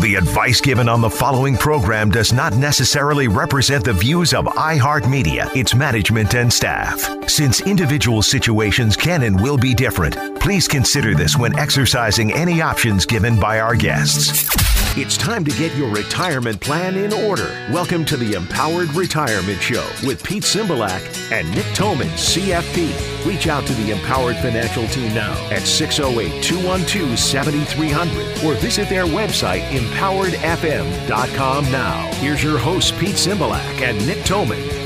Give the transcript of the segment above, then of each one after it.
The advice given on the following program does not necessarily represent the views of iHeartMedia, its management, and staff. Since individual situations can and will be different, please consider this when exercising any options given by our guests. It's time to get your retirement plan in order. Welcome to the Empowered Retirement Show with Pete Cymbalak and Nick Toman, CFP. Reach out to the Empowered Financial Team now at 608 212 7300 or visit their website, empoweredfm.com now. Here's your hosts, Pete Cymbalak and Nick Toman.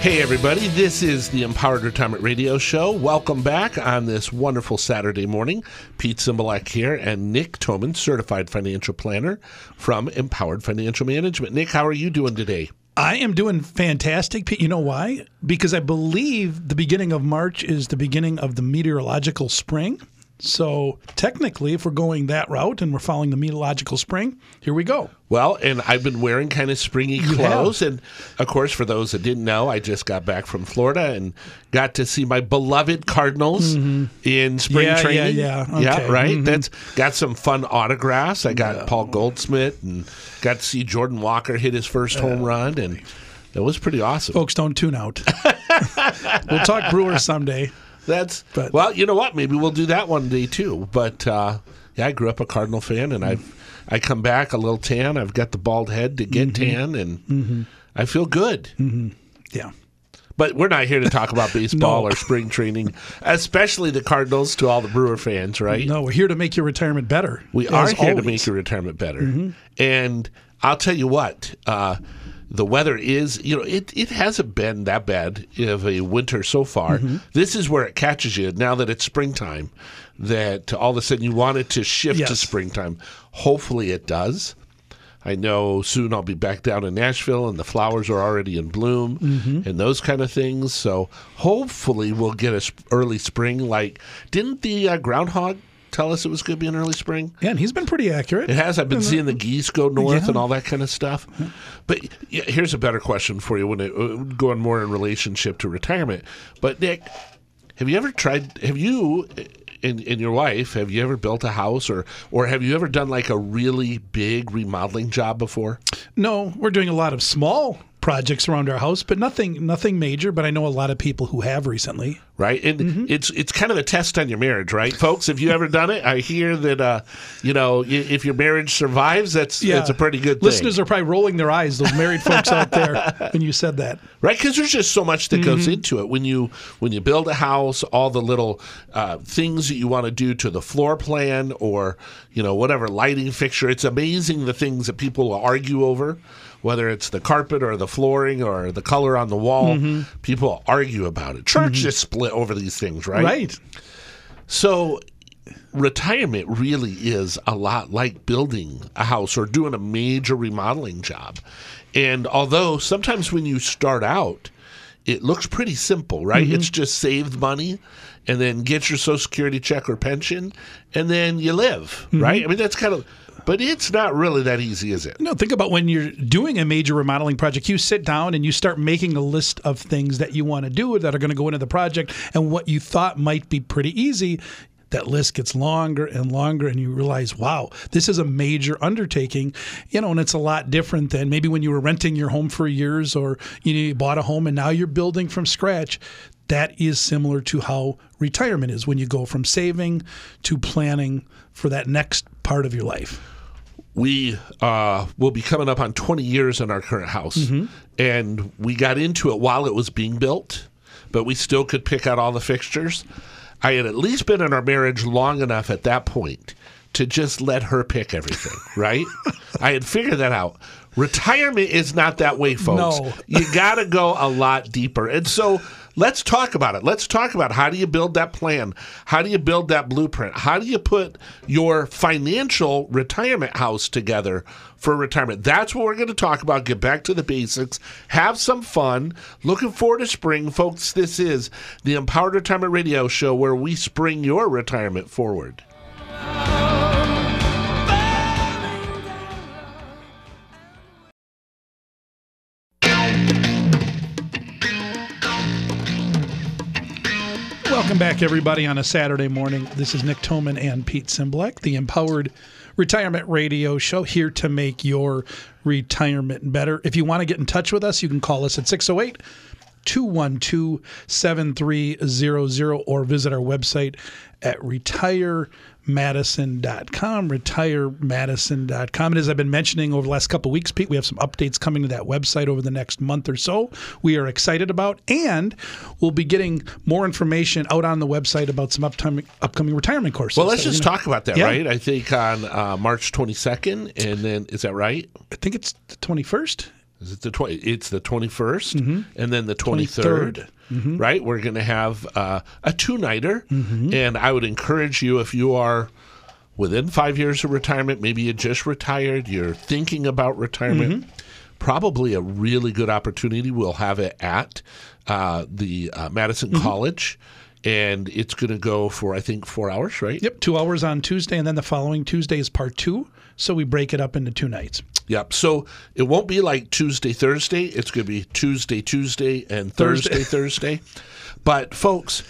Hey, everybody, this is the Empowered Retirement Radio Show. Welcome back on this wonderful Saturday morning. Pete Cymbalak here and Nick Toman, certified financial planner from Empowered Financial Management. Nick, how are you doing today? I am doing fantastic. Pete. You know why? Because I believe the beginning of March is the beginning of the meteorological spring. So technically, if we're going that route and we're following the meteorological spring, here we go. Well, and I've been wearing kind of springy clothes. And of course, for those that didn't know, I just got back from Florida and got to see my beloved Cardinals in spring Mm-hmm. Yeah, training. yeah, yeah. Yeah, Okay. right? Mhm. That's got some fun autographs. I got Paul Goldschmidt and got to see Jordan Walker hit his first home run. And that was pretty awesome. Folks, don't tune out. we'll talk Brewers someday. That's But- well, you know what? Maybe we'll do that one day too. But uh, yeah, I grew up a Cardinal fan, and I've I come back a little tan. I've got the bald head to get tan, and I feel good. Yeah. But we're not here to talk about baseball No. or spring training, especially the Cardinals. To all the Brewer fans, right? No, we're here to make your retirement better. We are here to always. Mm-hmm. make your retirement better. And I'll tell you what, uh, the weather is, you know, it, it hasn't been that bad of a winter so far. Mm-hmm. This is where it catches you now that it's springtime, that all of a sudden you want it to shift to springtime. Hopefully it does. I know soon I'll be back down in Nashville and the flowers are already in bloom Mm-hmm. and those kind of things. So hopefully we'll get a sp- early spring. Like, didn't the uh, groundhog tell us it was going to be an early spring? Yeah, and he's been pretty accurate. It has. I've been seeing the geese go north Yeah. and all that kind of stuff. But yeah, here's a better question for you when it uh, going more in relationship to retirement. But Nick, have you ever tried? Have you? In, and your life, have you ever built a house or or have you ever done like a really big remodeling job before? No, we're doing a lot of small projects around our house, but nothing nothing major. But I know a lot of people who have recently. right? And Mm-hmm. it's it's kind of a test on your marriage, right, folks? Have you ever done it? I hear that uh, you know if your marriage survives, that's yeah. that's a pretty good thing, Listeners are probably rolling their eyes. Those married folks out there when you said that. right? Because there's just so much that Mm-hmm. goes into it when you when you build a house, all the little uh, things that you want to do to the floor plan or you know whatever lighting fixture. It's amazing the things that people will argue over. Whether it's the carpet or the flooring or the color on the wall, Mm-hmm. people argue about it. Church mm-hmm. is split over these things, right? Right. So retirement really is a lot like building a house or doing a major remodeling job. And although sometimes when you start out, it looks pretty simple, right? Mm-hmm. It's just save money and then get your social security check or pension and then you live, mm-hmm. right? I mean, that's kind of, but it's not really that easy, is it? No, think about when you're doing a major remodeling project. You sit down and you start making a list of things that you want to do that are going to go into the project, and what you thought might be pretty easy. That list gets longer and longer, and you realize, wow, this is a major undertaking, you know, and it's a lot different than maybe when you were renting your home for years or you, know, you bought a home and now you're building from scratch. That is similar to how retirement is when you go from saving to planning for that next part of your life. We uh, will be coming up on 20 years in our current house. And we got into it while it was being built, but we still could pick out all the fixtures. I had at least been in our marriage long enough at that point to just let her pick everything, right? I had figured that out. Retirement is not that way, folks. No. You got to go a lot deeper. And so let's talk about it. Let's talk about how do you build that plan? How do you build that blueprint? How do you put your financial retirement house together for retirement? That's what we're going to talk about. Get back to the basics, have some fun. Looking forward to spring, folks. This is the Empowered Retirement Radio Show where we spring your retirement forward. Welcome back, everybody, on a Saturday morning. This is Nick Toman and Pete Cymbalak, the Empowered Retirement Radio Show, here to make your retirement better. If you want to get in touch with us, you can call us at 608 212 7300 or visit our website at retiremadison.com, retiremadison.com. And as I've been mentioning over the last couple of weeks, Pete, we have some updates coming to that website over the next month or so. We are excited about, and we'll be getting more information out on the website about some upcoming upcoming retirement courses. Well, let's we're just gonna- talk about that, Yeah. right? I think on uh, March 22nd, and then is that right? I think it's the 21st. Is it the twenty? It's the twenty Mm-hmm. and then the twenty right? We're going to have uh, a two nighter, Mm-hmm. and I would encourage you if you are within five years of retirement, maybe you just retired, you're thinking about retirement. Mm-hmm. Probably a really good opportunity. We'll have it at uh, the uh, Madison Mm-hmm. College, and it's going to go for I think four hours, right? Yep, two hours on Tuesday, and then the following Tuesday is part two. So we break it up into two nights. Yep. So it won't be like Tuesday, Thursday. It's going to be Tuesday, Tuesday, and Thursday, Thursday. But folks,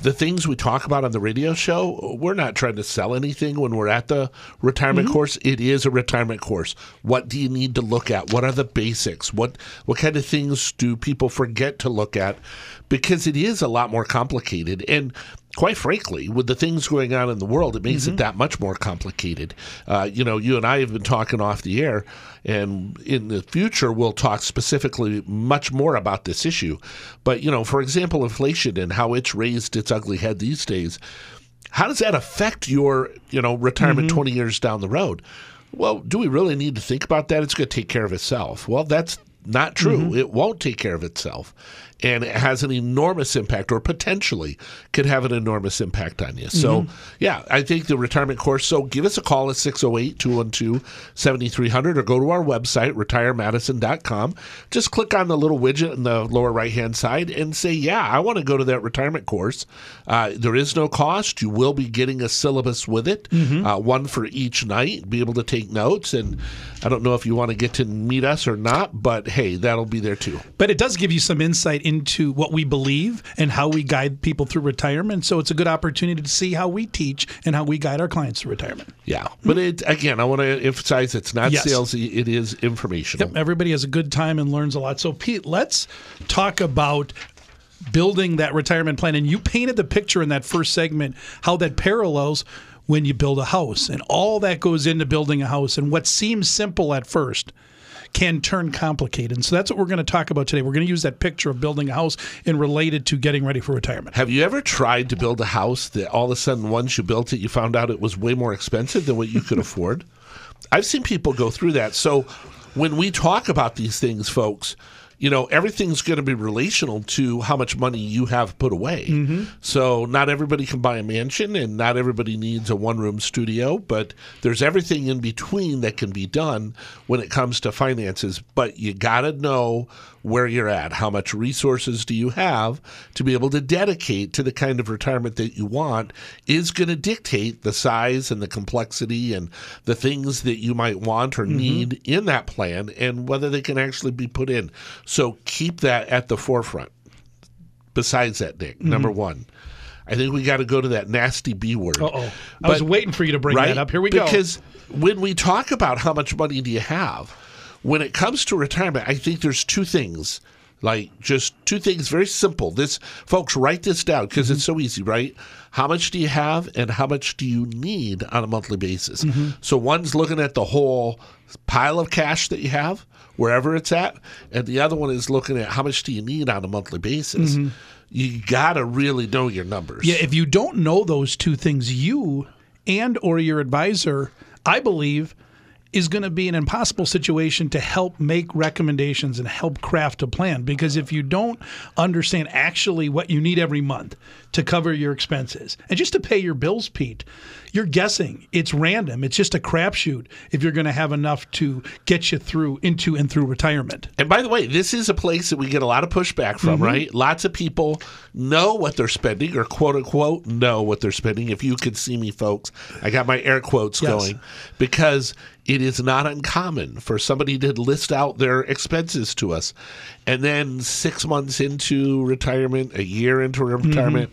the things we talk about on the radio show, we're not trying to sell anything when we're at the retirement mm-hmm. course. It is a retirement course. What do you need to look at? What are the basics? What what kind of things do people forget to look at? Because it is a lot more complicated and quite frankly, with the things going on in the world, it makes it mm-hmm. that much more complicated. Uh, you know, you and I have been talking off the air, and in the future, we'll talk specifically much more about this issue. But, you know, for example, inflation and how it's raised its ugly head these days. How does that affect your, you know, retirement mm-hmm. 20 years down the road? Well, do we really need to think about that? It's going to take care of itself. Well, that's not true. Mm-hmm. It won't take care of itself. And it has an enormous impact, or potentially could have an enormous impact on you. So, yeah, I think the retirement course. So, give us a call at 608 212 7300 or go to our website, retiremadison.com. Just click on the little widget in the lower right hand side and say, Yeah, I want to go to that retirement course. Uh, there is no cost. You will be getting a syllabus with it, uh, one for each night, be able to take notes. And I don't know if you want to get to meet us or not, but hey, that'll be there too. But it does give you some insight into what we believe and how we guide people through retirement. So it's a good opportunity to see how we teach and how we guide our clients through retirement. Yeah. But it, again, I want to emphasize it's not Yes. salesy, it is informational. Yep, everybody has a good time and learns a lot. So, Pete, let's talk about building that retirement plan. And you painted the picture in that first segment how that parallels when you build a house and all that goes into building a house. And what seems simple at first can turn complicated. And so that's what we're going to talk about today. We're going to use that picture of building a house and related to getting ready for retirement. Have you ever tried to build a house that all of a sudden, once you built it, you found out it was way more expensive than what you could afford? I've seen people go through that. So when we talk about these things, folks, you know, everything's going to be relational to how much money you have put away. Mm-hmm. So not everybody can buy a mansion and not everybody needs a one room studio, but there's everything in between that can be done when it comes to finances. But you got to know where you're at. How much resources do you have to be able to dedicate to the kind of retirement that you want is going to dictate the size and the complexity and the things that you might want or need in that plan and whether they can actually be put in. So keep that at the forefront. Besides that, Nick, number one, I think we got to go to that nasty B word. Uh oh. I was waiting for you to bring that up. Here we go. Because when we talk about how much money do you have, when it comes to retirement, I think there's two things. Like just two things, very simple. This, folks, write this down because it's mm-hmm. so easy, right? How much do you have, and how much do you need on a monthly basis? Mm-hmm. So one's looking at the whole pile of cash that you have, wherever it's at, and the other one is looking at how much do you need on a monthly basis. Mm-hmm. You got to really know your numbers. Yeah, if you don't know those two things, you and or your advisor, I believe, is going to be an impossible situation to help make recommendations and help craft a plan because if you don't understand actually what you need every month to cover your expenses and just to pay your bills, Pete, you're guessing. It's random. It's just a crapshoot if you're going to have enough to get you through into and through retirement. And by the way, this is a place that we get a lot of pushback from, Mm-hmm. right? Lots of people know what they're spending or quote unquote know what they're spending. If you could see me, folks, I got my air quotes Yes. going because it is not uncommon for somebody to list out their expenses to us. And then six months into retirement, a year into mm-hmm. retirement,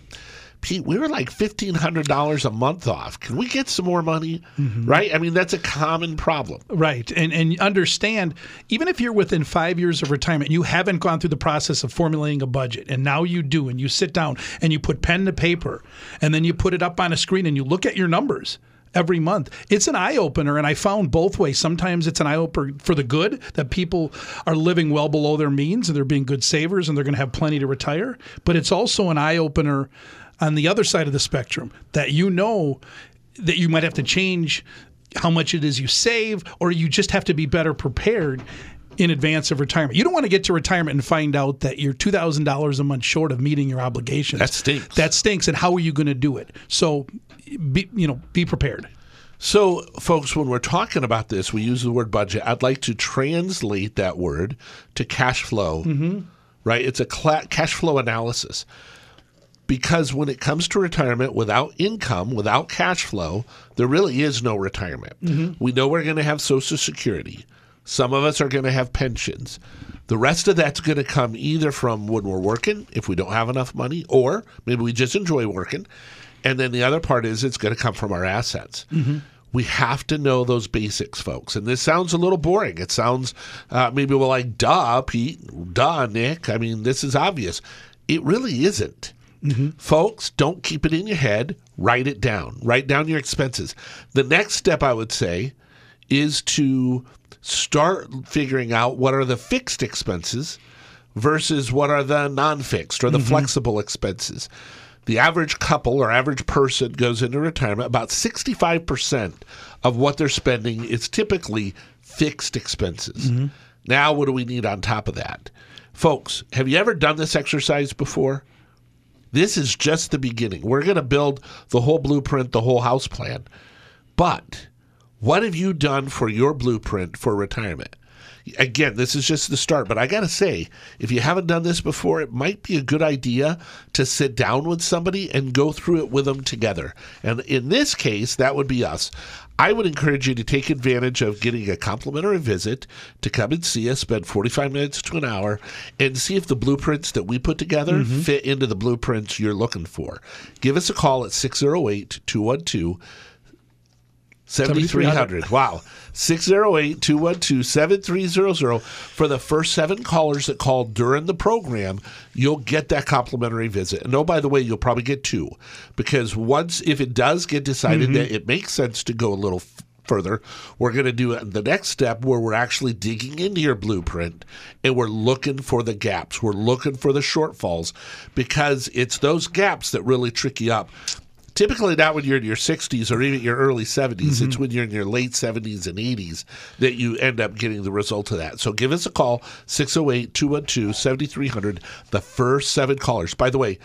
Pete, we were like fifteen hundred dollars a month off. Can we get some more money? Mm-hmm. Right? I mean, that's a common problem. Right. And and understand even if you're within 5 years of retirement, you haven't gone through the process of formulating a budget and now you do and you sit down and you put pen to paper and then you put it up on a screen and you look at your numbers every month. It's an eye opener and I found both ways. Sometimes it's an eye opener for the good that people are living well below their means and they're being good savers and they're going to have plenty to retire, but it's also an eye opener on the other side of the spectrum that you know that you might have to change how much it is you save, or you just have to be better prepared in advance of retirement. You don't want to get to retirement and find out that you're two thousand dollars a month short of meeting your obligations. That stinks. That stinks. And how are you going to do it? So, be you know, be prepared. So, folks, when we're talking about this, we use the word budget. I'd like to translate that word to cash flow, mm-hmm. right? It's a cla- cash flow analysis. Because when it comes to retirement, without income, without cash flow, there really is no retirement. Mm-hmm. We know we're going to have Social Security. Some of us are going to have pensions. The rest of that's going to come either from when we're working, if we don't have enough money, or maybe we just enjoy working. And then the other part is it's going to come from our assets. We have to know those basics, folks. And this sounds a little boring. It sounds uh, maybe we're like, duh, Pete, duh, Nick. I mean, this is obvious. It really isn't. Folks, don't keep it in your head. Write it down. Write down your expenses. The next step, I would say, is to start figuring out what are the fixed expenses versus what are the non fixed or the mm-hmm. flexible expenses. The average couple or average person goes into retirement, about 65% of what they're spending is typically fixed expenses. Mm-hmm. Now, what do we need on top of that? Folks, have you ever done this exercise before? This is just the beginning. We're going to build the whole blueprint, the whole house plan. But what have you done for your blueprint for retirement? Again, this is just the start, but I got to say, if you haven't done this before, it might be a good idea to sit down with somebody and go through it with them together. And in this case, that would be us. I would encourage you to take advantage of getting a complimentary visit to come and see us, spend 45 minutes to an hour, and see if the blueprints that we put together mm-hmm. fit into the blueprints you're looking for. Give us a call at 608 212 7300. Wow. 608 212 7300. For the first seven callers that call during the program, you'll get that complimentary visit. And oh, by the way, you'll probably get two because once, if it does get decided mm-hmm. that it makes sense to go a little f- further, we're going to do it in the next step where we're actually digging into your blueprint and we're looking for the gaps. We're looking for the shortfalls because it's those gaps that really trick you up typically not when you're in your 60s or even your early 70s. It's mm-hmm. when you're in your late 70s and 80s that you end up getting the result of that. So give us a call, 608 212 7300, the first seven callers. By the way,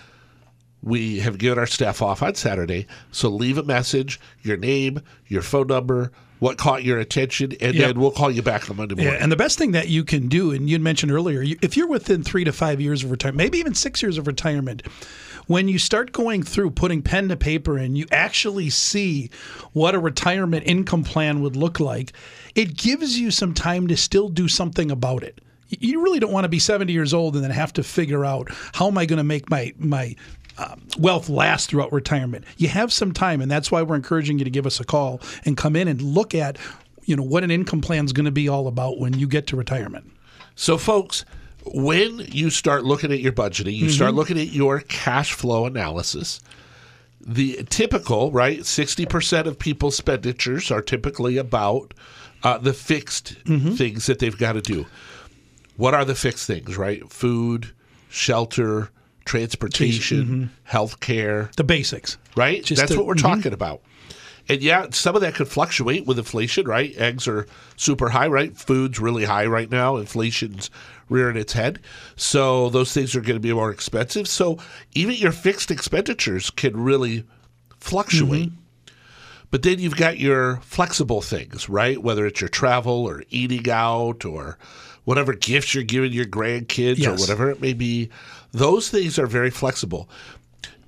we have given our staff off on Saturday, so leave a message, your name, your phone number, what caught your attention, and Yep. then we'll call you back on Monday morning. Yeah, and the best thing that you can do, and you mentioned earlier, you, if you're within three to five years of retirement, maybe even six years of retirement, when you start going through putting pen to paper and you actually see what a retirement income plan would look like, it gives you some time to still do something about it. You really don't want to be 70 years old and then have to figure out how am I going to make my my um, wealth last throughout retirement. You have some time, and that's why we're encouraging you to give us a call and come in and look at you know what an income plan is going to be all about when you get to retirement. So, folks, when you start looking at your budgeting, you start looking at your cash flow analysis. The typical, right, 60% of people's expenditures are typically about uh, the fixed things that they've got to do. What are the fixed things, right? Food, shelter, transportation, health care The basics. right? Just That's what we're mhm. talking about. And yeah, some of that could fluctuate with inflation, right? Eggs are super high, right? Food's really high right now. Inflation's rearing its head. So those things are going to be more expensive. So even your fixed expenditures can really fluctuate. Mm-hmm. But then you've got your flexible things, right? Whether it's your travel or eating out or whatever gifts you're giving your grandkids or whatever it may be. Those things are very flexible.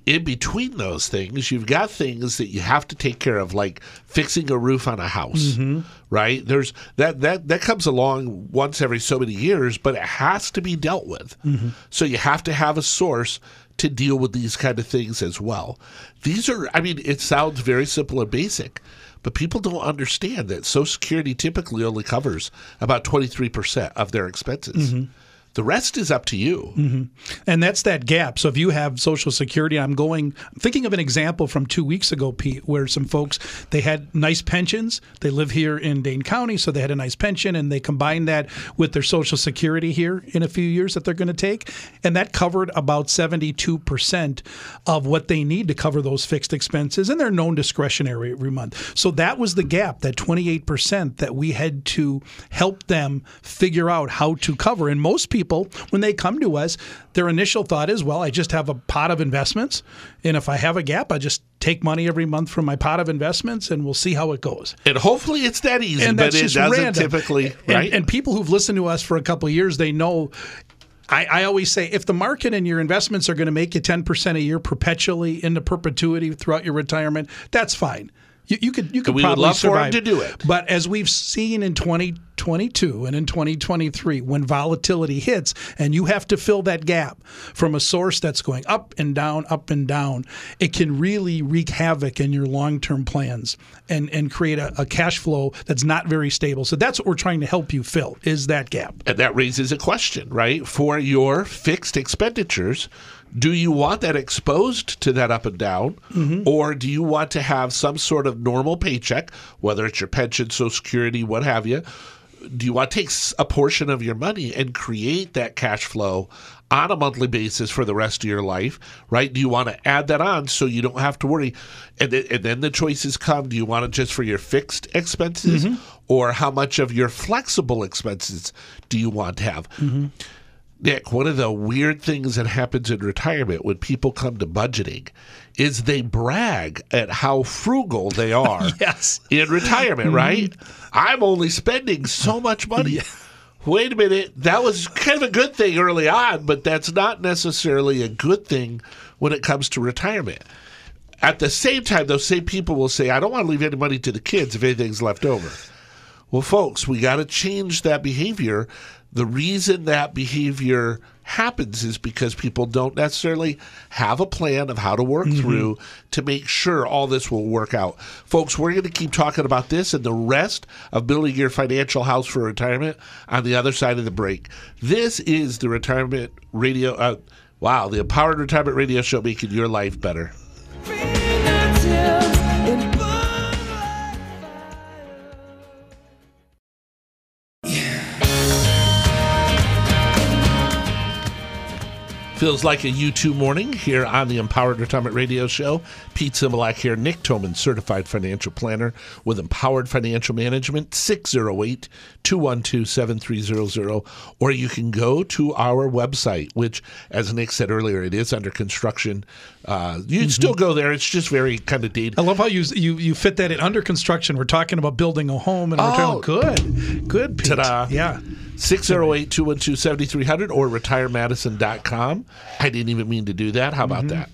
In between those things, you've got things that you have to take care of, like fixing a roof on a house, mm-hmm. right? There's that that that comes along once every so many years, but it has to be dealt with. Mm-hmm. So you have to have a source to deal with these kind of things as well. These are, I mean, it sounds very simple and basic, but people don't understand that Social Security typically only covers about 23% of their expenses. Mm-hmm. The rest is up to you. Mm-hmm. And that's that gap. So if you have Social Security, I'm going, I'm thinking of an example from two weeks ago, Pete, where some folks, they had nice pensions. They live here in Dane County, so they had a nice pension, and they combined that with their Social Security here in a few years that they're going to take. And that covered about 72% of what they need to cover those fixed expenses and their known discretionary every month. So that was the gap, that 28% that we had to help them figure out how to cover. And most people, when they come to us, their initial thought is, well, I just have a pot of investments. And if I have a gap, I just take money every month from my pot of investments and we'll see how it goes. And hopefully it's that easy, And but that's it just doesn't random. typically, And- right? And, people who've listened to us for a couple of years, they know. I, I always say if the market and your investments are going to make you 10% a year perpetually into perpetuity throughout your retirement, that's fine. You, you could you could we would probably love for 'em survive. to do it. But as we've seen in 2022 and in 2023, when volatility hits and you have to fill that gap from a source that's going up and down, up and down, it can really wreak havoc in your long term plans and, and create a, a cash flow that's not very stable. So that's what we're trying to help you fill is that gap. And that raises a question, right? For your fixed expenditures, do you want that exposed to that up and down? Mm-hmm. Or do you want to have some sort of normal paycheck, whether it's your pension, Social Security, what have you? Do you want to take a portion of your money and create that cash flow on a monthly basis for the rest of your life, right? Do you want to add that on so you don't have to worry? And, th- and then the choices come do you want it just for your fixed expenses or how much of your flexible expenses do you want to have? Nick, one of the weird things that happens in retirement when people come to budgeting is they brag at how frugal they are Yes. in retirement, mm-hmm. right? I'm only spending so much money. Wait a minute, that was kind of a good thing early on, but that's not necessarily a good thing when it comes to retirement. At the same time, those same people will say, I don't want to leave any money to the kids if anything's left over. Well, folks, we got to change that behavior. The reason that behavior happens is because people don't necessarily have a plan of how to work through to make sure all this will work out. Folks, we're going to keep talking about this and the rest of building your financial house for retirement on the other side of the break. This is the retirement radio. Uh, wow, the Empowered Retirement Radio Show making your life better. Feels like a U2 morning here on the Empowered Retirement Radio Show. Pete Cymbalak here, Nick Toman, certified financial planner with Empowered Financial Management, 608 212 7300. Or you can go to our website, which, as Nick said earlier, it is under construction. Uh, you can still go there. It's just very kind of dated. I love how you you you fit that in under construction. We're talking about building a home and Oh. retirement. Good, good. Pete. Ta-da. Yeah. 608 212 7300 or retiremadison.com. I didn't even mean to do that. How about mm-hmm. that?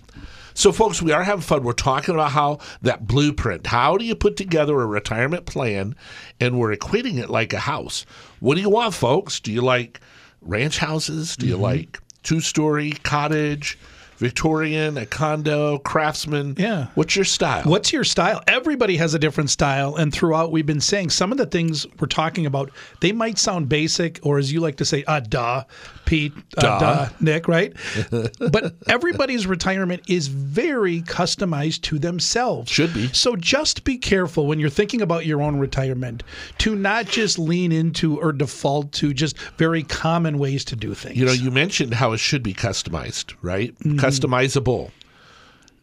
So, folks, we are having fun. We're talking about how that blueprint, how do you put together a retirement plan? And we're equating it like a house. What do you want, folks? Do you like ranch houses? Do you mm-hmm. like two story cottage, Victorian, a condo, craftsman? Yeah. What's your style? What's your style? Everybody has a different style, and throughout we've been saying some of the things we're talking about. They might sound basic, or as you like to say, "uh, duh," Pete, uh, Duh. duh, Nick, right? but everybody's retirement is very customized to themselves. Should be. So just be careful when you're thinking about your own retirement to not just lean into or default to just very common ways to do things. You know, you mentioned how it should be customized, right? Customizable.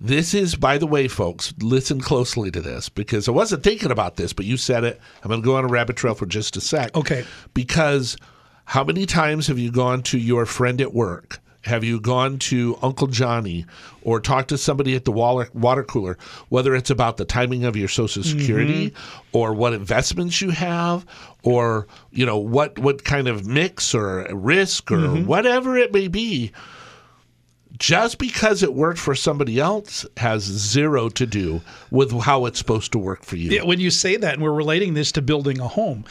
This is, by the way, folks, listen closely to this because I wasn't thinking about this, but you said it. I'm going to go on a rabbit trail for just a sec. Okay. Because how many times have you gone to your friend at work? Have you gone to Uncle Johnny or talked to somebody at the water, water cooler, whether it's about the timing of your Social Security mm-hmm. or what investments you have or, you know, what, what kind of mix or risk or mm-hmm. whatever it may be? Just because it worked for somebody else has zero to do with how it's supposed to work for you. Yeah, when you say that, and we're relating this to building a home,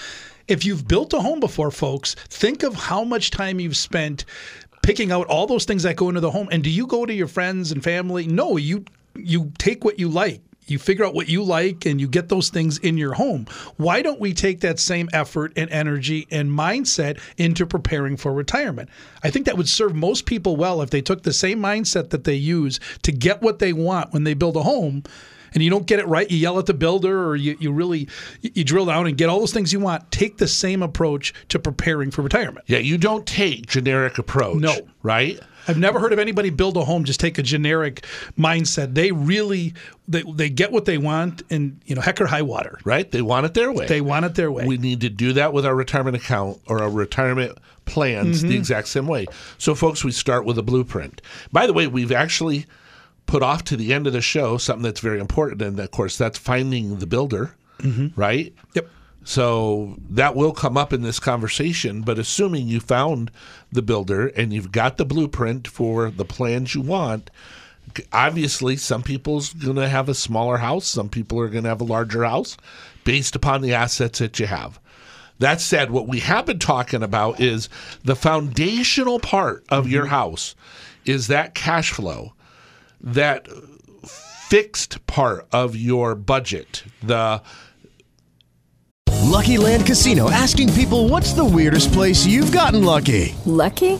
if you've built a home before, folks, think of how much time you've spent picking out all those things that go into the home. And do you go to your friends and family? No, you you take what you like. You figure out what you like and you get those things in your home. Why don't we take that same effort and energy and mindset into preparing for retirement? I think that would serve most people well if they took the same mindset that they use to get what they want when they build a home and you don't get it right, you yell at the builder or you, you really you drill down and get all those things you want. Take the same approach to preparing for retirement. Yeah, you don't take generic approach. No. Right? I've never heard of anybody build a home just take a generic mindset. They really they, they get what they want and you know heck or high water. Right? They want it their way. They want it their way. We need to do that with our retirement account or our retirement plans Mm-hmm. the exact same way. So, folks, we start with a blueprint. By the way, we've actually put off to the end of the show something that's very important. And of course, that's finding the builder, Mm-hmm. right? yep. So that will come up in this conversation. But assuming you found the builder and you've got the blueprint for the plans you want, obviously some people's going to have a smaller house, some people are going to have a larger house based upon the assets that you have. That said, what we have been talking about is the foundational part of your house is that cash flow, that fixed part of your budget, the Lucky Land Casino asking people what's the weirdest place you've gotten lucky? Lucky?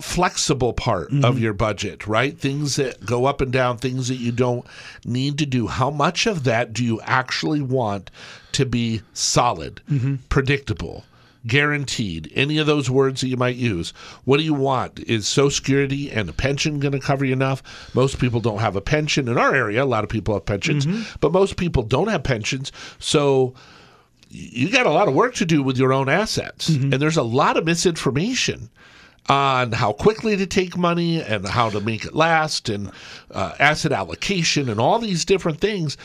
flexible part of mm-hmm. your budget, right? Things that go up and down, things that you don't need to do. How much of that do you actually want to be solid, mm-hmm. predictable, guaranteed? Any of those words that you might use. What do you want? Is Social Security and a pension going to cover you enough? Most people don't have a pension. In our area, a lot of people have pensions, mm-hmm. but most people don't have pensions. So you got a lot of work to do with your own assets. And there's a lot of misinformation on how quickly to take money and how to make it last and uh, asset allocation and all these different things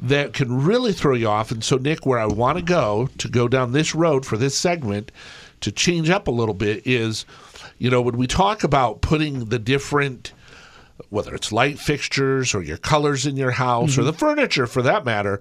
that can really throw you off. And so, Nick, where I want to go to go down this road for this segment to change up a little bit is, you know, when we talk about putting the different whether it's light fixtures or your colors in your house or the furniture for that matter,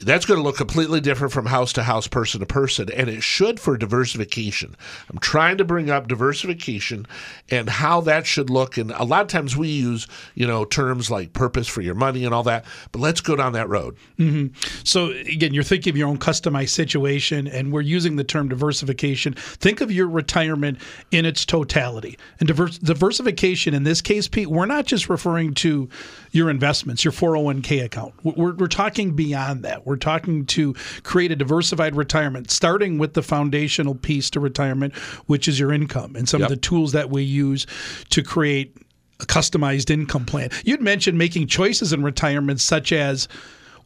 that's going to look completely different from house to house, person to person, and it should for diversification. I'm trying to bring up diversification and how that should look. And a lot of times we use, you know, terms like purpose for your money and all that, but let's go down that road. Mm-hmm. So again, you're thinking of your own customized situation, and we're using the term diversification. Think of your retirement in its totality. And divers- diversification in this case, Pete, we're not just referring to your investments, your 401k account. We're, we're talking beyond that. We're talking to create a diversified retirement, starting with the foundational piece to retirement, which is your income and some Yep. of the tools that we use to create a customized income plan. You'd mentioned making choices in retirement, such as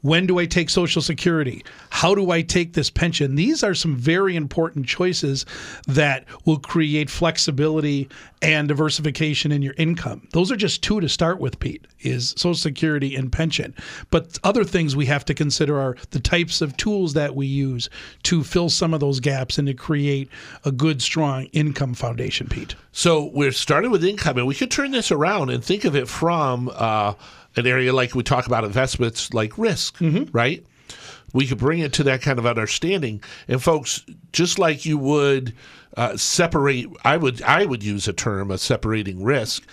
When do I take Social Security? How do I take this pension? These are some very important choices that will create flexibility and diversification in your income. Those are just two to start with, Pete, is Social Security and pension. But other things we have to consider are the types of tools that we use to fill some of those gaps and to create a good, strong income foundation, Pete. So we're starting with income, and we could turn this around and think of it from uh, an area like we talk about investments, like risk, right? We could bring it to that kind of understanding, and folks, just like you would uh, separate, I would I would use a term of separating risk.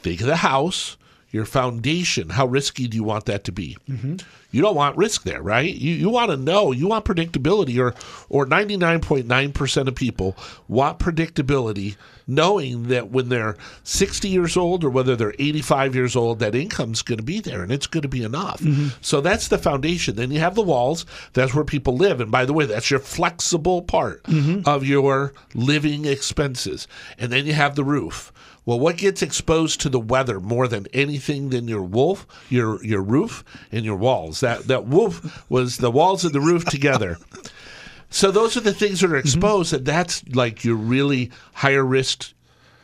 Think of the house, your foundation. How risky do you want that to be? Mm-hmm. You don't want risk there, right? You you want to know, you want predictability, or or ninety nine point nine percent of people want predictability, knowing that when they're sixty years old or whether they're eighty five years old, that income's going to be there and it's going to be enough. Mm-hmm. So that's the foundation. Then you have the walls. That's where people live, and by the way, that's your flexible part mm-hmm. of your living expenses. And then you have the roof. Well, what gets exposed to the weather more than anything than your wolf, your your roof and your walls? That that wolf was the walls and the roof together. So those are the things that are mm-hmm. exposed, and that's like your really higher risk,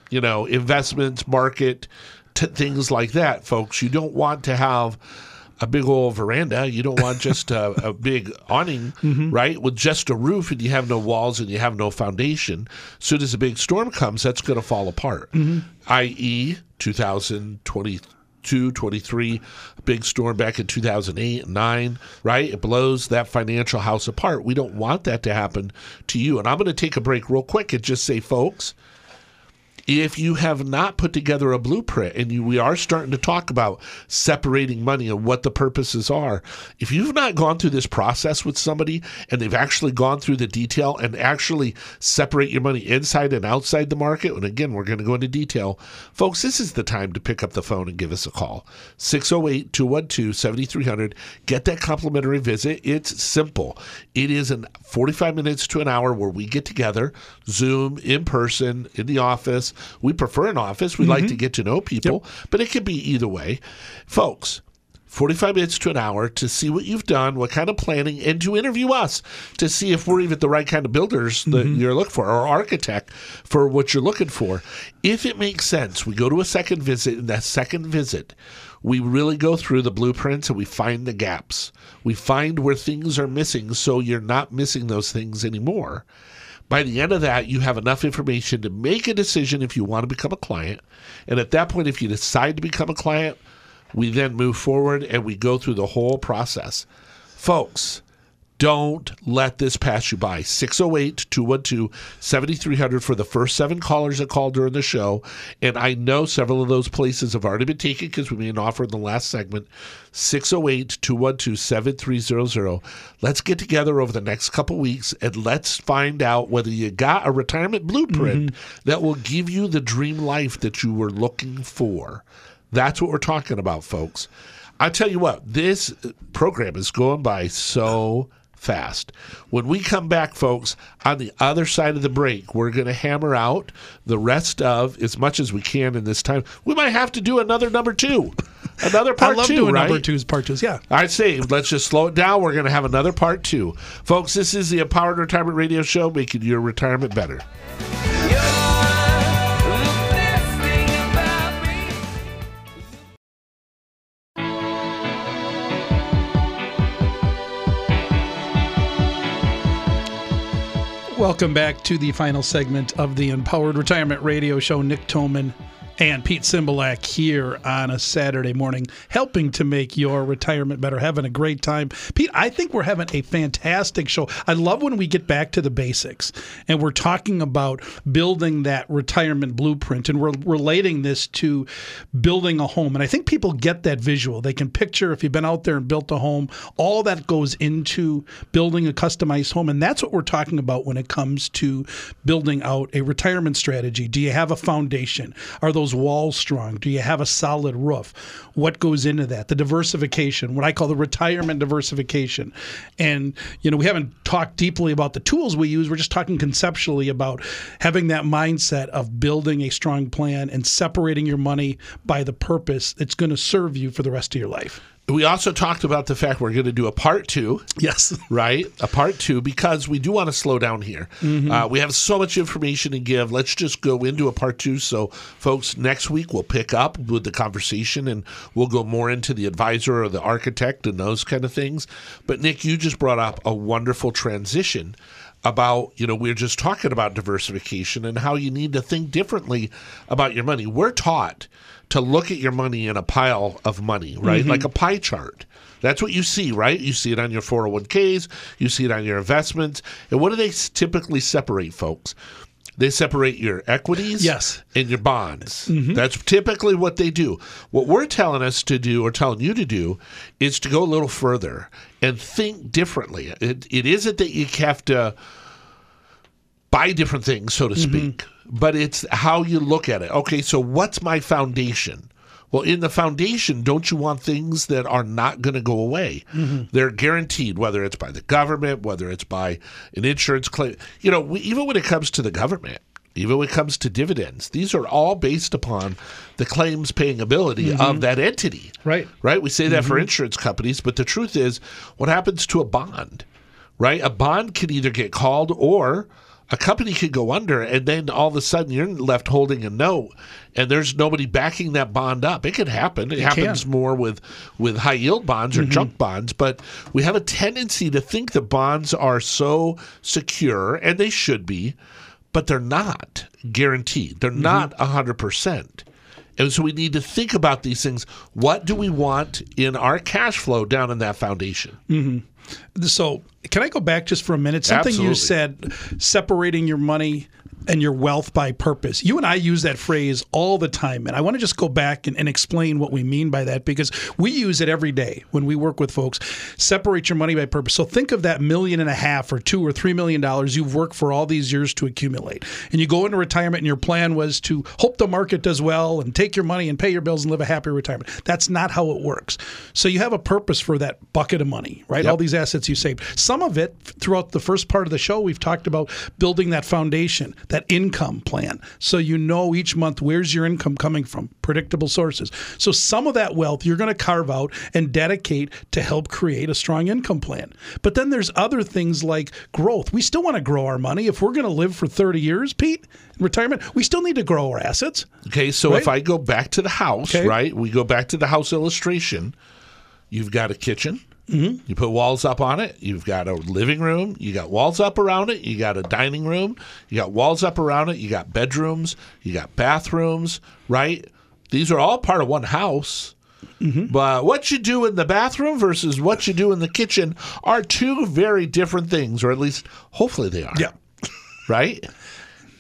you know, investments, market, t- things like that, folks. You don't want to have a big old veranda. You don't want just a, a big awning, mm-hmm. right? With just a roof and you have no walls and you have no foundation. Soon as a big storm comes, that's going to fall apart. Mm-hmm. I.e., 2022, 23, big storm back in 2008 and 9, right? It blows that financial house apart. We don't want that to happen to you. And I'm going to take a break real quick and just say, folks, if you have not put together a blueprint and you, we are starting to talk about separating money and what the purposes are if you've not gone through this process with somebody and they've actually gone through the detail and actually separate your money inside and outside the market and again we're going to go into detail. Folks this is the time to pick up the phone and give us a call. 608-212-7300 get that complimentary visit. It's simple. It is in 45 minutes to an hour where we get together zoom in person in the office we prefer an office. We like mm-hmm. to get to know people, but it could be either way. Folks, 45 minutes to an hour to see what you've done, what kind of planning, and to interview us to see if we're even the right kind of builders that mm-hmm. you're looking for or architect for what you're looking for. If it makes sense, we go to a second visit. In that second visit, we really go through the blueprints and we find the gaps. We find where things are missing so you're not missing those things anymore. By the end of that, you have enough information to make a decision if you want to become a client. And at that point, if you decide to become a client, we then move forward and we go through the whole process. Folks, don't let this pass you by. 608 212 7300 for the first seven callers that called during the show. And I know several of those places have already been taken because we made an offer in the last segment. 608 212 7300. Let's get together over the next couple weeks and let's find out whether you got a retirement blueprint mm-hmm. that will give you the dream life that you were looking for. That's what we're talking about, folks. I tell you what, this program is going by so fast. When we come back, folks, on the other side of the break, we're going to hammer out the rest of as much as we can in this time. We might have to do another number two, another I part love two, doing right? number twos, part twos. Yeah. I'd say let's just slow it down. We're going to have another part two. Folks, this is the Empowered Retirement Radio Show, making your retirement better. Welcome back to the final segment of the Empowered Retirement Radio Show. Nick Toman and Pete Cymbalak here on a Saturday morning, helping to make your retirement better, having a great time. Pete, I think we're having a fantastic show. I love when we get back to the basics and we're talking about building that retirement blueprint and we're relating this to building a home. And I think people get that visual. They can picture if you've been out there and built a home, all that goes into building a customized home. And that's what we're talking about when it comes to building out a retirement strategy. Do you have a foundation? Are those walls strong? Do you have a solid roof? What goes into that? The diversification, what I call the retirement diversification. And, you know, we haven't talked deeply about the tools we use. We're just talking conceptually about having that mindset of building a strong plan and separating your money by the purpose that's going to serve you for the rest of your life. We also talked about the fact we're going to do a part two. Yes. Right? A part two because we do want to slow down here. Mhm. Uh, we have so much information to give. Let's just go into a part two. So, folks, next week we'll pick up with the conversation and we'll go more into the advisor or the architect and those kind of things. But, Nick, you just brought up a wonderful transition about you know we're just talking about diversification and how you need to think differently about your money we're taught to look at your money in a pile of money right Mhm. like a pie chart that's what you see right you see it on your 401ks you see it on your investments and what do they typically separate folks they separate your equities Yes. and your bonds. Mhm. That's typically what they do. What we're telling us to do, or telling you to do, is to go a little further and think differently. It, it isn't that you have to buy different things, so to speak, but it's how you look at it. Okay, so what's my foundation? Well, in the foundation, don't you want things that are not going to go away? Mhm. They're guaranteed, whether it's by the government, whether it's by an insurance claim. You know, we, even when it comes to the government, even when it comes to dividends, these are all based upon the claims paying ability Mhm. of that entity. Right. Right? We say that for Mhm. insurance companies, but the truth is, what happens to a bond? Right? A bond can either get called or a company could go under, and then all of a sudden you're left holding a note, and there's nobody backing that bond up. It can happen. It, It happens can. more with with high yield bonds or Mhm. junk bonds, but we have a tendency to think the bonds are so secure, and they should be, but they're not guaranteed. They're not a hundred percent. And so we need to think about these things. What do we want in our cash flow down in that foundation? hmm So, can I go back just for a minute? Something you said, separating your money and your wealth by purpose. You and I use that phrase all the time. And I want to just go back and, and explain what we mean by that because we use it every day when we work with folks. Separate your money by purpose. So think of that million and a half or two or three million dollars you've worked for all these years to accumulate. And you go into retirement and your plan was to hope the market does well and take your money and pay your bills and live a happy retirement. That's not how it works. So you have a purpose for that bucket of money, right? Yep. All these assets you saved. Some of it throughout the first part of the show, we've talked about building that foundation, that income plan. So you know each month where's your income coming from, predictable sources. So some of that wealth you're going to carve out and dedicate to help create a strong income plan. But then there's other things like growth. We still want to grow our money. If we're going to live for 30 years, Pete, in retirement, we still need to grow our assets. Okay, so Right? if I go back to the house, Okay. right? We go back to the house illustration. You've got a kitchen. Mhm. You put walls up on it. You've got a living room. You got walls up around it. You got a dining room. You got walls up around it. You got bedrooms. You got bathrooms, right? These are all part of one house. Mm-hmm. But what you do in the bathroom versus what you do in the kitchen are two very different things, or at least hopefully they are. Yeah. Right?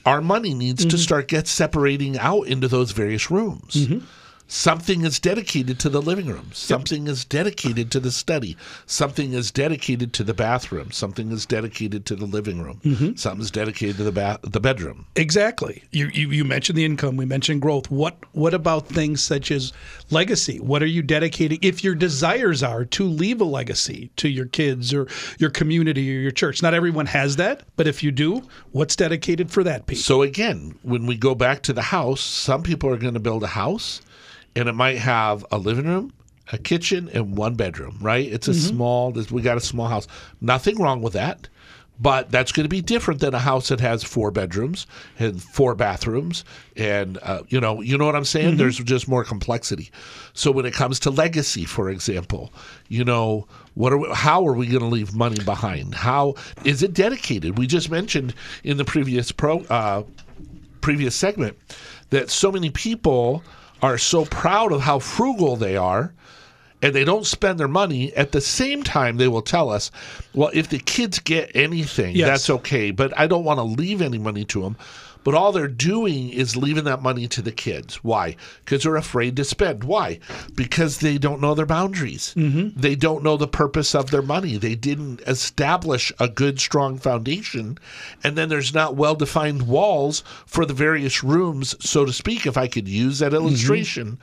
Our money needs to mm-hmm. start get separating out into those various rooms. Mm-hmm. Something is dedicated to the living room. Something is dedicated to the study. Something is dedicated to the bathroom. Something is dedicated to the living room. Mhm. Something is dedicated to the ba- the bedroom. Exactly. You, you you mentioned the income. We mentioned growth. What what about things such as legacy? What are you dedicating? If your desires are to leave a legacy to your kids or your community or your church, not everyone has that. But if you do, what's dedicated for that piece? So again, when we go back to the house, some people are going to build a house and it might have a living room, a kitchen, and one bedroom, right? It's a Mhm. small, we got a small house. Nothing wrong with that. But that's going to be different than a house that has four bedrooms and four bathrooms, and uh, you know, you know what I'm saying. Mhm. There's just more complexity. So when it comes to legacy, for example, you know, what are we, how are we going to leave money behind? How is it dedicated? We just mentioned in the previous pro uh, previous segment that so many people are so proud of how frugal they are and they don't spend their money at the same time they will tell us well if the kids get anything Yes. that's okay but i don't want to leave any money to them but all they're doing is leaving that money to the kids why because they're afraid to spend why because they don't know their boundaries Mhm. they don't know the purpose of their money. They didn't establish a good, strong foundation. And then there's not well defined walls for the various rooms, so to speak, if I could use that illustration.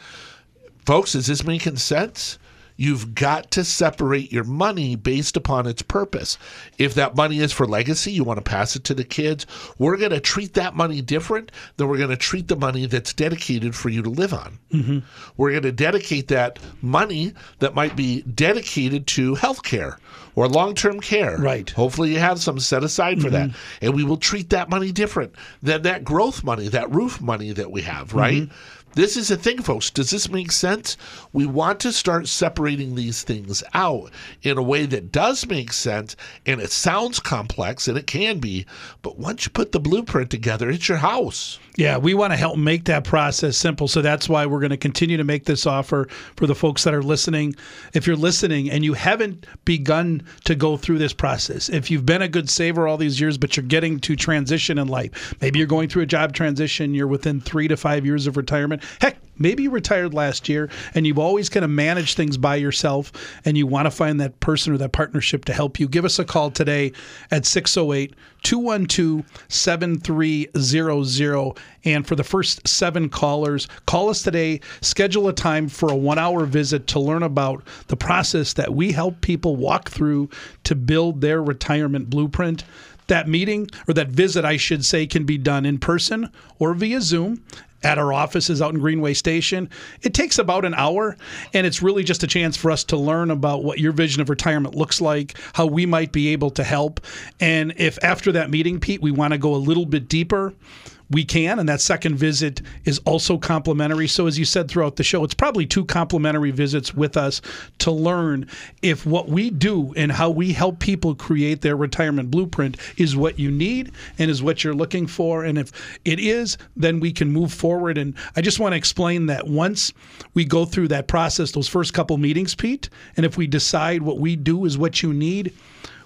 Folks, is this making sense? You've got to separate your money based upon its purpose. If that money is for legacy, you want to pass it to the kids, we're going to treat that money different than we're going to treat the money that's dedicated for you to live on. Mm-hmm. We're going to dedicate that money that might be dedicated to healthcare or long term care. Right. Hopefully, you have some set aside for that. And we will treat that money different than that growth money, that roof money that we have, right? This is the thing, folks. Does this make sense? We want to start separating these things out in a way that does make sense. And it sounds complex, and it can be. But once you put the blueprint together, it's your house. Yeah, we want to help make that process simple. So that's why we're going to continue to make this offer for the folks that are listening. If you're listening and you haven't begun to go through this process, if you've been a good saver all these years, but you're getting to transition in life, maybe you're going through a job transition, you're within three to five years of retirement. Heck, maybe you retired last year and you've always kind of managed things by yourself and you want to find that person or that partnership to help you. Give us a call today at 608 212 7300. And for the first seven callers, call us today. Schedule a time for a one hour visit to learn about the process that we help people walk through to build their retirement blueprint. That meeting or that visit, I should say, can be done in person or via Zoom at our offices out in Greenway Station. It takes about an hour, and it's really just a chance for us to learn about what your vision of retirement looks like, how we might be able to help. And if after that meeting, Pete, we want to go a little bit deeper, we can. And that second visit is also complimentary. So, as you said throughout the show, it's probably two complimentary visits with us to learn if what we do and how we help people create their retirement blueprint is what you need and is what you're looking for. And if it is, then we can move forward. And I just want to explain that once we go through that process, those first couple meetings, Pete, and if we decide what we do is what you need,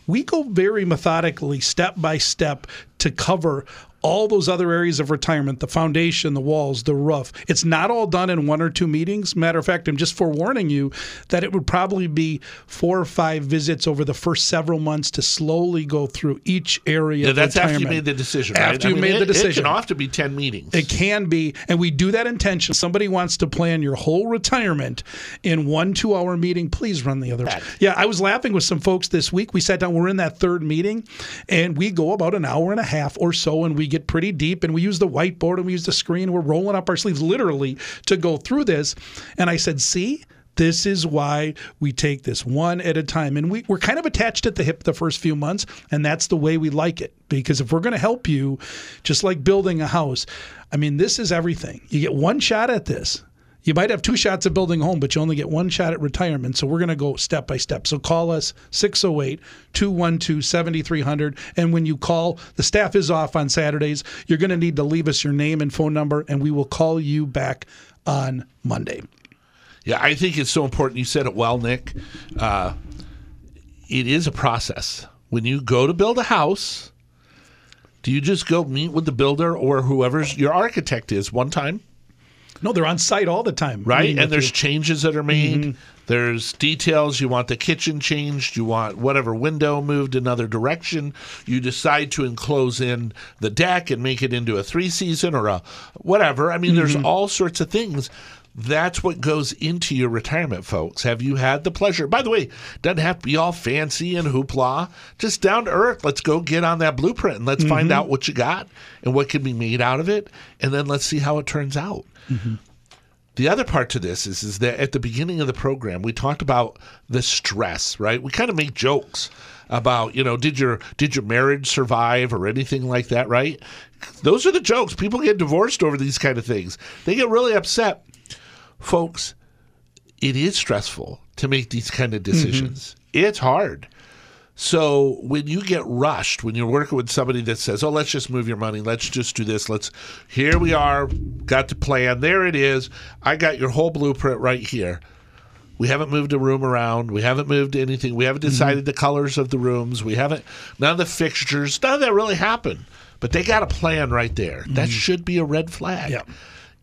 we go very methodically, step by step, to cover all those other areas of retirement the foundation, the walls, the roof. It's not all done in one or two meetings. Matter of fact, I'm just forewarning you that it would probably be four or five visits over the first several months to slowly go through each area Yeah, that's after you made the decision. right? After I you mean, made it- the decision. It can often be 10 meetings. It can be, and we do that intentionally. Somebody wants to plan your whole retirement in one two hour meeting. Please run the other. Yeah, I was laughing with some folks this week. We sat down. We're in that third meeting, and we go about an hour and a half or so, and we get pretty deep, and we use the whiteboard and we use the screen. We're rolling up our sleeves literally to go through this. And I said, "See." This is why we take this one at a time. And we, we're kind of attached at the hip the first few months, and that's the way we like it. Because if we're going to help you, just like building a house, I mean, this is everything. You get one shot at this. You might have two shots at building a home, but you only get one shot at retirement. So we're going to go step by step. So call us 608 212 7300. And when you call, the staff is off on Saturdays. You're going to need to leave us your name and phone number, and we will call you back on Monday. Yeah, I think it's so important. You said it well, Nick. Uh, it is a process. When you go to build a house, do you just go meet with the builder or whoever's your architect is one time? No, they're on site all the time. Right? And there's you. changes that are made. Mm-hmm. There's details. You want the kitchen changed. You want whatever window moved another direction. You decide to enclose in the deck and make it into a three season or a whatever. I mean, there's mm-hmm. all sorts of things. That's what goes into your retirement, folks. Have you had the pleasure? By the way, doesn't have to be all fancy and hoopla. Just down to earth. Let's go get on that blueprint and let's find mm-hmm. out what you got and what can be made out of it, and then let's see how it turns out. Mm-hmm. The other part to this is, is that at the beginning of the program, we talked about the stress, right? We kind of make jokes about, you know, did your did your marriage survive or anything like that, right? Those are the jokes. People get divorced over these kind of things. They get really upset. Folks, it is stressful to make these kind of mm-hmm. decisions. It's hard. So when you get rushed, when you're working with somebody that says, "Oh, let's just move your money, let's just do this, let's," here we are, got the plan, there it is. I got your whole blueprint right here. We haven't moved a room around. We haven't moved anything. We haven't mm-hmm. decided the colors of the rooms. We haven't none of the fixtures. None of that really happened. But they got a plan right there. That mm-hmm. should be a red flag. Yeah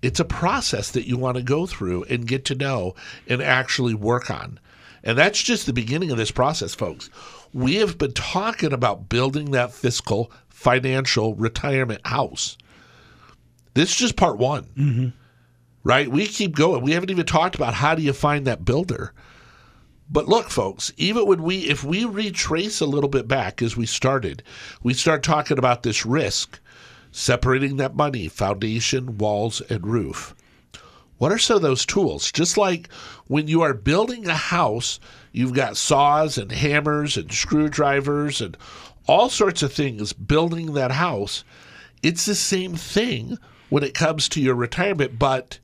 It's a process that you want to go through and get to know and actually work on. And that's just the beginning of this process, folks. We have been talking about building that fiscal, financial retirement house. This is just part one, Mm-hmm. right? We keep going. We haven't even talked about how do you find that builder. But look, folks, even when we, if we retrace a little bit back as we started, we start talking about this risk, separating that money, foundation, walls, and roof. What are some of those tools? Just like when you are building a house, you've got saws and hammers and screwdrivers and all sorts of things building that house. It's the same thing when it comes to your retirement, but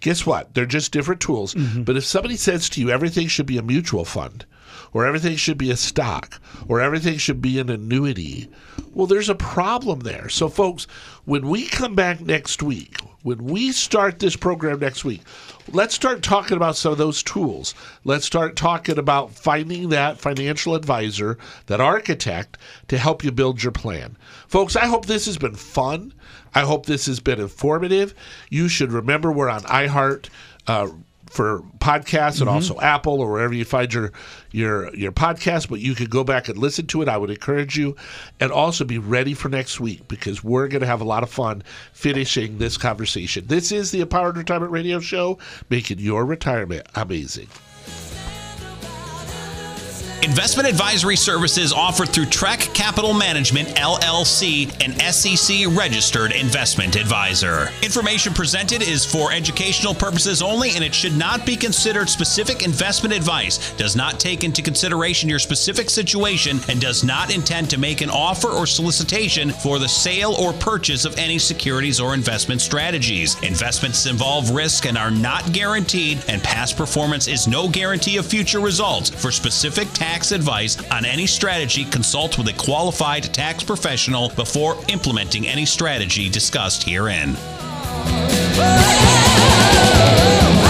guess what? They're just different tools. Mm-hmm. But if somebody says to you everything should be a mutual fund, or everything should be a stock, or everything should be an annuity, well, there's a problem there. So, folks, when we come back next week, when we start this program next week, let's start talking about some of those tools. Let's start talking about finding that financial advisor, that architect to help you build your plan. Folks, I hope this has been fun. I hope this has been informative. You should remember we're on iHeart. Uh, for podcasts and Mhm. also Apple or wherever you find your your your podcast, but you could go back and listen to it. I would encourage you, and also be ready for next week because we're going to have a lot of fun finishing this conversation. This is the Empowered Retirement Radio Show, making your retirement amazing. Investment advisory services offered through Trek Capital Management LLC, an SEC registered investment advisor. Information presented is for educational purposes only and it should not be considered specific investment advice, does not take into consideration your specific situation, and does not intend to make an offer or solicitation for the sale or purchase of any securities or investment strategies. Investments involve risk and are not guaranteed, and past performance is no guarantee of future results. For specific tax advice on any strategy, consult with a qualified tax professional before implementing any strategy discussed herein. Oh, oh, oh,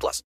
plus.